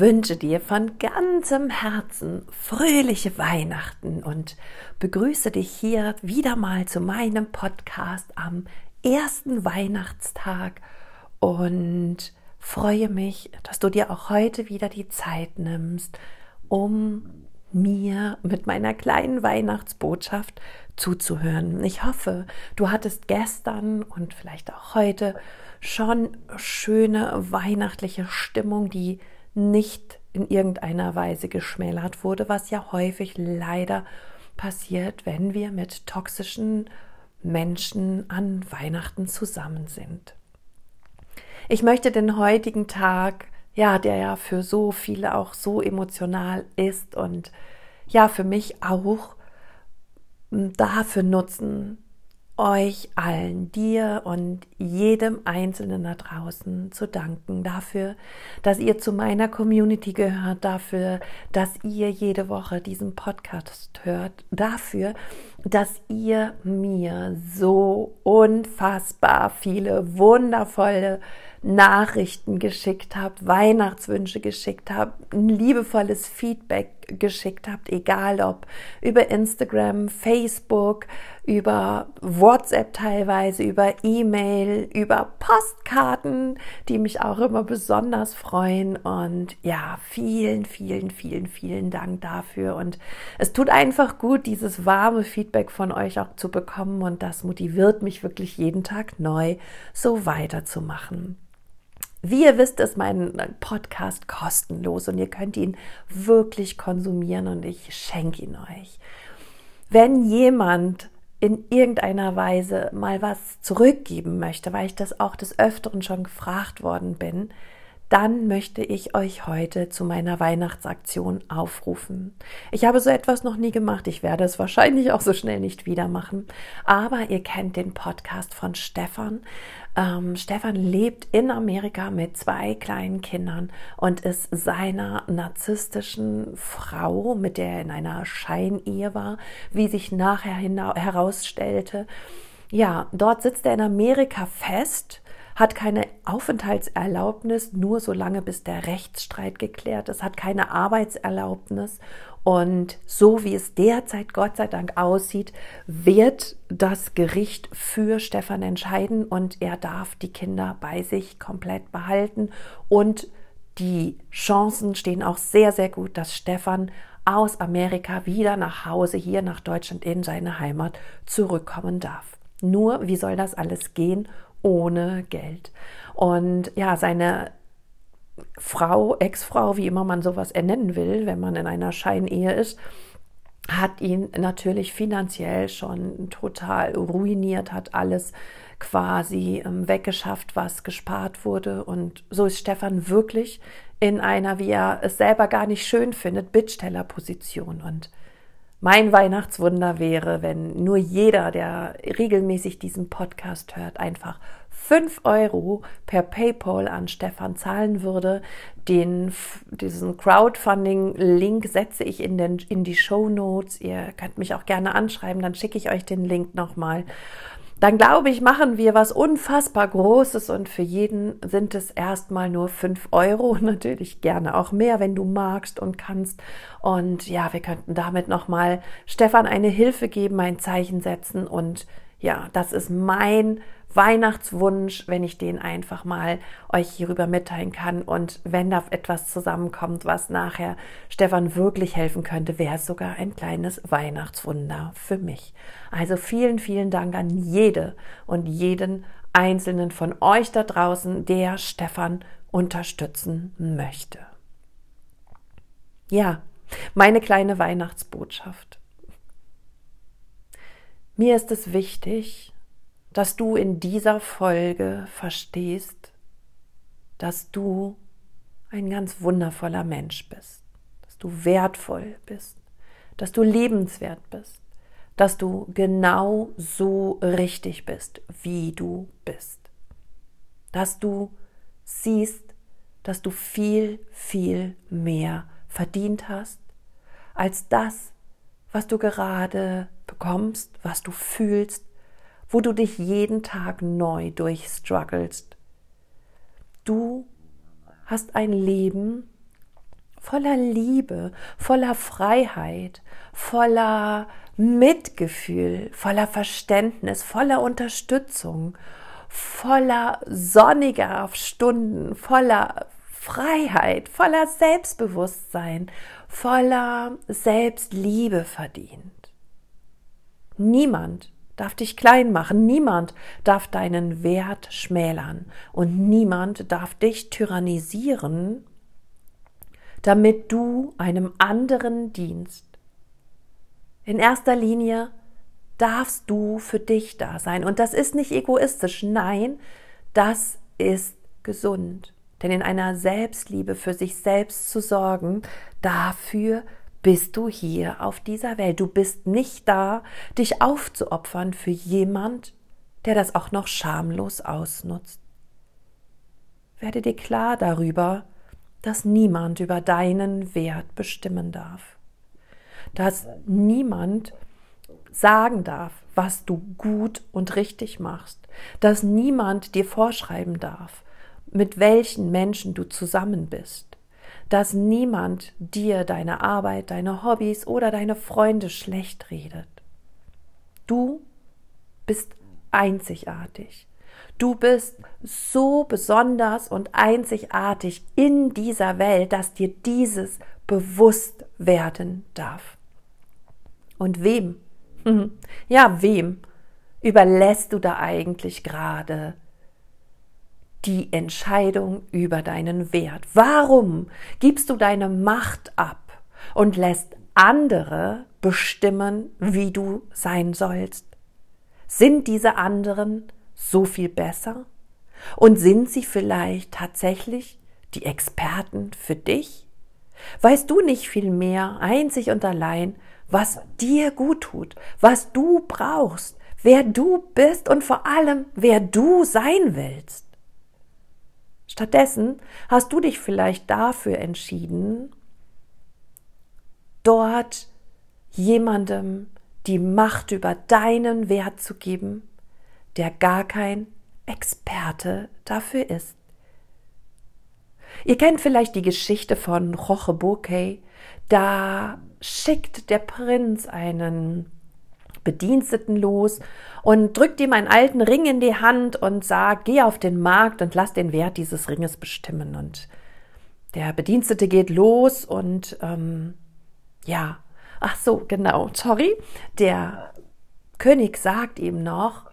wünsche dir von ganzem Herzen fröhliche Weihnachten und begrüße dich hier wieder mal zu meinem Podcast am ersten Weihnachtstag und freue mich, dass du dir auch heute wieder die Zeit nimmst, um mir mit meiner kleinen Weihnachtsbotschaft zuzuhören. Ich hoffe, du hattest gestern und vielleicht auch heute schon schöne weihnachtliche Stimmung, die nicht in irgendeiner Weise geschmälert wurde, was ja häufig leider passiert, wenn wir mit toxischen Menschen an Weihnachten zusammen sind. Ich möchte den heutigen Tag, ja, der ja für so viele auch so emotional ist und ja, für mich auch dafür nutzen, euch allen, dir und jedem Einzelnen da draußen zu danken dafür, dass ihr zu meiner Community gehört, dafür, dass ihr jede Woche diesen Podcast hört, dafür, dass ihr mir so unfassbar viele wundervolle Nachrichten geschickt habt, Weihnachtswünsche geschickt habt, ein liebevolles Feedback geschickt habt, egal ob über Instagram, Facebook, über WhatsApp teilweise, über E-Mail, über Postkarten, die mich auch immer besonders freuen. Und ja, vielen, vielen, vielen, vielen Dank dafür. Und es tut einfach gut, dieses warme Feedback von euch auch zu bekommen. Und das motiviert mich wirklich jeden Tag neu, so weiterzumachen. Wie ihr wisst, ist mein Podcast kostenlos und ihr könnt ihn wirklich konsumieren und ich schenke ihn euch. Wenn jemand in irgendeiner Weise mal was zurückgeben möchte, weil ich das auch des Öfteren schon gefragt worden bin, dann möchte ich euch heute zu meiner Weihnachtsaktion aufrufen. Ich habe so etwas noch nie gemacht. Ich werde es wahrscheinlich auch so schnell nicht wieder machen. Aber ihr kennt den Podcast von Stefan. Ähm, Stefan lebt in Amerika mit zwei kleinen Kindern und ist seiner narzisstischen Frau, mit der er in einer Scheinehe war, wie sich nachher herausstellte. Ja, dort sitzt er in Amerika fest hat keine Aufenthaltserlaubnis, nur so lange bis der Rechtsstreit geklärt ist, hat keine Arbeitserlaubnis. Und so wie es derzeit Gott sei Dank aussieht, wird das Gericht für Stefan entscheiden und er darf die Kinder bei sich komplett behalten. Und die Chancen stehen auch sehr, sehr gut, dass Stefan aus Amerika wieder nach Hause, hier nach Deutschland in seine Heimat zurückkommen darf. Nur, wie soll das alles gehen ohne Geld. Und ja, seine Frau, Ex-Frau, wie immer man sowas ernennen will, wenn man in einer Scheinehe ist, hat ihn natürlich finanziell schon total ruiniert, hat alles quasi ähm, weggeschafft, was gespart wurde. Und so ist Stefan wirklich in einer, wie er es selber gar nicht schön findet, Bittstellerposition. Und mein Weihnachtswunder wäre, wenn nur jeder, der regelmäßig diesen Podcast hört, einfach 5 Euro per PayPal an Stefan zahlen würde. Den, diesen Crowdfunding-Link setze ich in, den, in die Show Notes. Ihr könnt mich auch gerne anschreiben, dann schicke ich euch den Link nochmal dann glaube ich, machen wir was unfassbar Großes und für jeden sind es erstmal nur fünf Euro. Natürlich gerne auch mehr, wenn du magst und kannst. Und ja, wir könnten damit nochmal Stefan eine Hilfe geben, ein Zeichen setzen und ja, das ist mein Weihnachtswunsch, wenn ich den einfach mal euch hierüber mitteilen kann. Und wenn da etwas zusammenkommt, was nachher Stefan wirklich helfen könnte, wäre es sogar ein kleines Weihnachtswunder für mich. Also vielen, vielen Dank an jede und jeden einzelnen von euch da draußen, der Stefan unterstützen möchte. Ja, meine kleine Weihnachtsbotschaft. Mir ist es wichtig, dass du in dieser Folge verstehst, dass du ein ganz wundervoller Mensch bist, dass du wertvoll bist, dass du lebenswert bist, dass du genau so richtig bist, wie du bist, dass du siehst, dass du viel, viel mehr verdient hast als das, was du gerade bekommst, was du fühlst, wo du dich jeden Tag neu durchstruggelst. Du hast ein Leben, voller Liebe, voller Freiheit, voller Mitgefühl, voller Verständnis, voller Unterstützung, voller sonniger Stunden, voller Freiheit, voller Selbstbewusstsein, voller Selbstliebe verdient. Niemand darf dich klein machen, niemand darf deinen Wert schmälern und niemand darf dich tyrannisieren, damit du einem anderen dienst. In erster Linie darfst du für dich da sein. Und das ist nicht egoistisch, nein, das ist gesund. Denn in einer Selbstliebe für sich selbst zu sorgen, dafür bist du hier auf dieser Welt. Du bist nicht da, dich aufzuopfern für jemand, der das auch noch schamlos ausnutzt. Werde dir klar darüber, dass niemand über deinen Wert bestimmen darf. Dass niemand sagen darf, was du gut und richtig machst. Dass niemand dir vorschreiben darf, mit welchen Menschen du zusammen bist. Dass niemand dir deine Arbeit, deine Hobbys oder deine Freunde schlecht redet. Du bist einzigartig. Du bist so besonders und einzigartig in dieser Welt, dass dir dieses bewusst werden darf. Und wem? Ja, wem überlässt du da eigentlich gerade die Entscheidung über deinen Wert? Warum gibst du deine Macht ab und lässt andere bestimmen, wie du sein sollst? Sind diese anderen so viel besser? Und sind sie vielleicht tatsächlich die Experten für dich? Weißt du nicht viel mehr, einzig und allein, was dir gut tut, was du brauchst, wer du bist und vor allem, wer du sein willst? Stattdessen hast du dich vielleicht dafür entschieden, dort jemandem die Macht über deinen Wert zu geben, der gar kein Experte dafür ist. Ihr kennt vielleicht die Geschichte von Roche Bokeh. Da schickt der Prinz einen Bediensteten los und drückt ihm einen alten Ring in die Hand und sagt, geh auf den Markt und lass den Wert dieses Ringes bestimmen. Und der Bedienstete geht los und ähm, ja, ach so, genau, sorry, der König sagt ihm noch,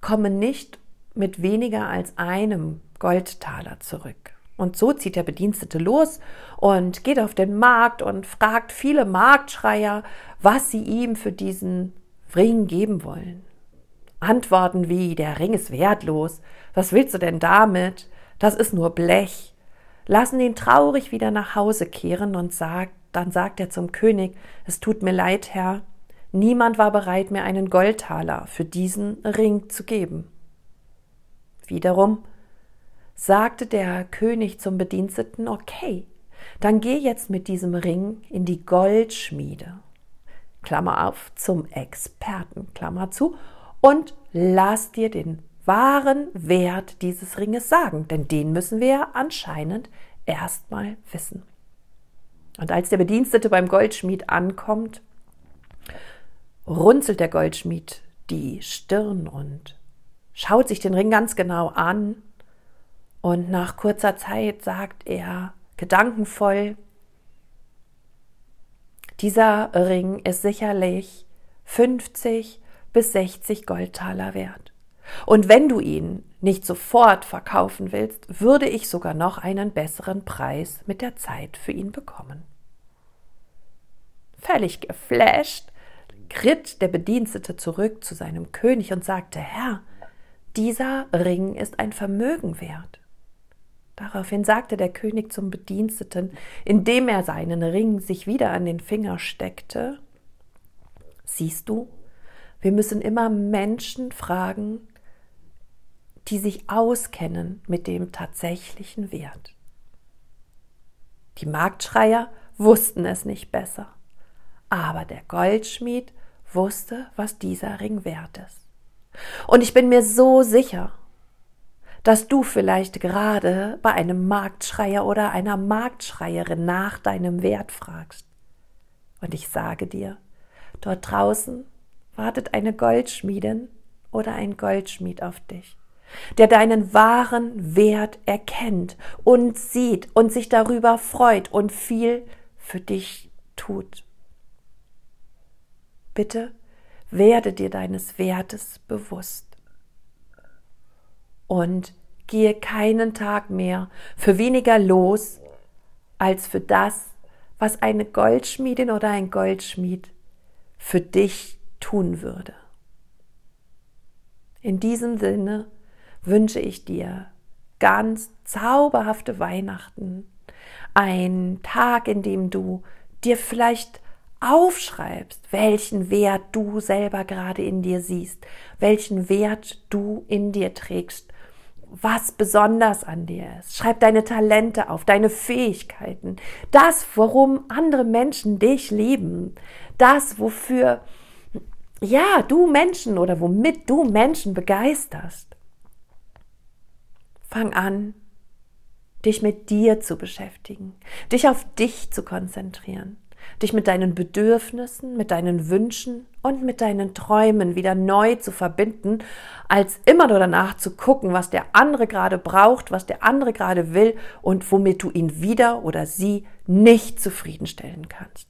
komme nicht mit weniger als einem Goldtaler zurück. Und so zieht der Bedienstete los und geht auf den Markt und fragt viele Marktschreier, was sie ihm für diesen Ring geben wollen. Antworten wie, der Ring ist wertlos, was willst du denn damit? Das ist nur Blech. Lassen ihn traurig wieder nach Hause kehren und sagt, dann sagt er zum König, es tut mir leid, Herr, Niemand war bereit, mir einen Goldtaler für diesen Ring zu geben. Wiederum sagte der König zum Bediensteten, okay, dann geh jetzt mit diesem Ring in die Goldschmiede. Klammer auf, zum Experten, Klammer zu, und lass dir den wahren Wert dieses Ringes sagen, denn den müssen wir anscheinend erstmal wissen. Und als der Bedienstete beim Goldschmied ankommt, runzelt der Goldschmied die Stirn und schaut sich den Ring ganz genau an. Und nach kurzer Zeit sagt er gedankenvoll, dieser Ring ist sicherlich 50 bis 60 Goldtaler wert. Und wenn du ihn nicht sofort verkaufen willst, würde ich sogar noch einen besseren Preis mit der Zeit für ihn bekommen. Völlig geflasht ritt der Bedienstete zurück zu seinem König und sagte, Herr, dieser Ring ist ein Vermögen wert. Daraufhin sagte der König zum Bediensteten, indem er seinen Ring sich wieder an den Finger steckte, Siehst du, wir müssen immer Menschen fragen, die sich auskennen mit dem tatsächlichen Wert. Die Marktschreier wussten es nicht besser, aber der Goldschmied wusste, was dieser Ring wert ist. Und ich bin mir so sicher, dass du vielleicht gerade bei einem Marktschreier oder einer Marktschreierin nach deinem Wert fragst. Und ich sage dir, dort draußen wartet eine Goldschmiedin oder ein Goldschmied auf dich, der deinen wahren Wert erkennt und sieht und sich darüber freut und viel für dich tut. Bitte werde dir deines Wertes bewusst und gehe keinen Tag mehr für weniger los als für das, was eine Goldschmiedin oder ein Goldschmied für dich tun würde. In diesem Sinne wünsche ich dir ganz zauberhafte Weihnachten, ein Tag, in dem du dir vielleicht aufschreibst, welchen Wert du selber gerade in dir siehst, welchen Wert du in dir trägst was besonders an dir ist. Schreib deine Talente auf, deine Fähigkeiten, das, worum andere Menschen dich lieben, das, wofür ja, du Menschen oder womit du Menschen begeisterst. Fang an, dich mit dir zu beschäftigen, dich auf dich zu konzentrieren dich mit deinen Bedürfnissen, mit deinen Wünschen und mit deinen Träumen wieder neu zu verbinden, als immer nur danach zu gucken, was der andere gerade braucht, was der andere gerade will und womit du ihn wieder oder sie nicht zufriedenstellen kannst.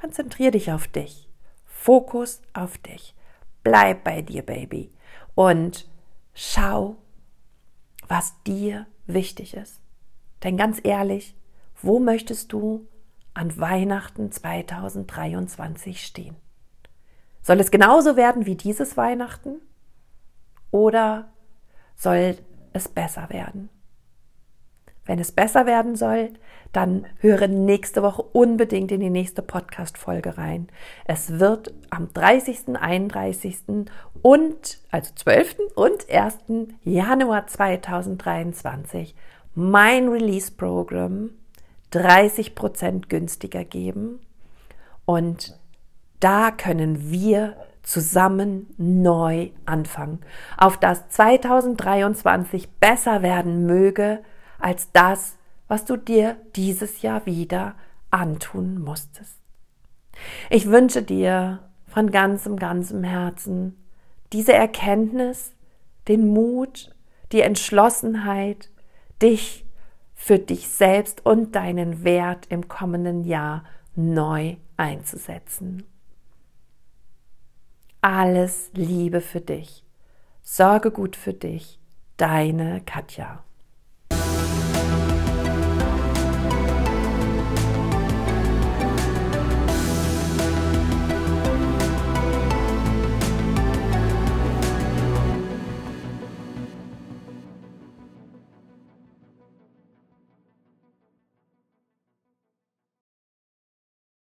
Konzentrier dich auf dich. Fokus auf dich. Bleib bei dir, Baby. Und schau, was dir wichtig ist. Denn ganz ehrlich, wo möchtest du an Weihnachten 2023 stehen. Soll es genauso werden wie dieses Weihnachten oder soll es besser werden? Wenn es besser werden soll, dann höre nächste Woche unbedingt in die nächste Podcast-Folge rein. Es wird am 30., 31. und, also 12. und 1. Januar 2023 mein Release-Programm 30 Prozent günstiger geben. Und da können wir zusammen neu anfangen, auf das 2023 besser werden möge als das, was du dir dieses Jahr wieder antun musstest. Ich wünsche dir von ganzem, ganzem Herzen diese Erkenntnis, den Mut, die Entschlossenheit, dich für dich selbst und deinen Wert im kommenden Jahr neu einzusetzen. Alles Liebe für dich. Sorge gut für dich. Deine Katja.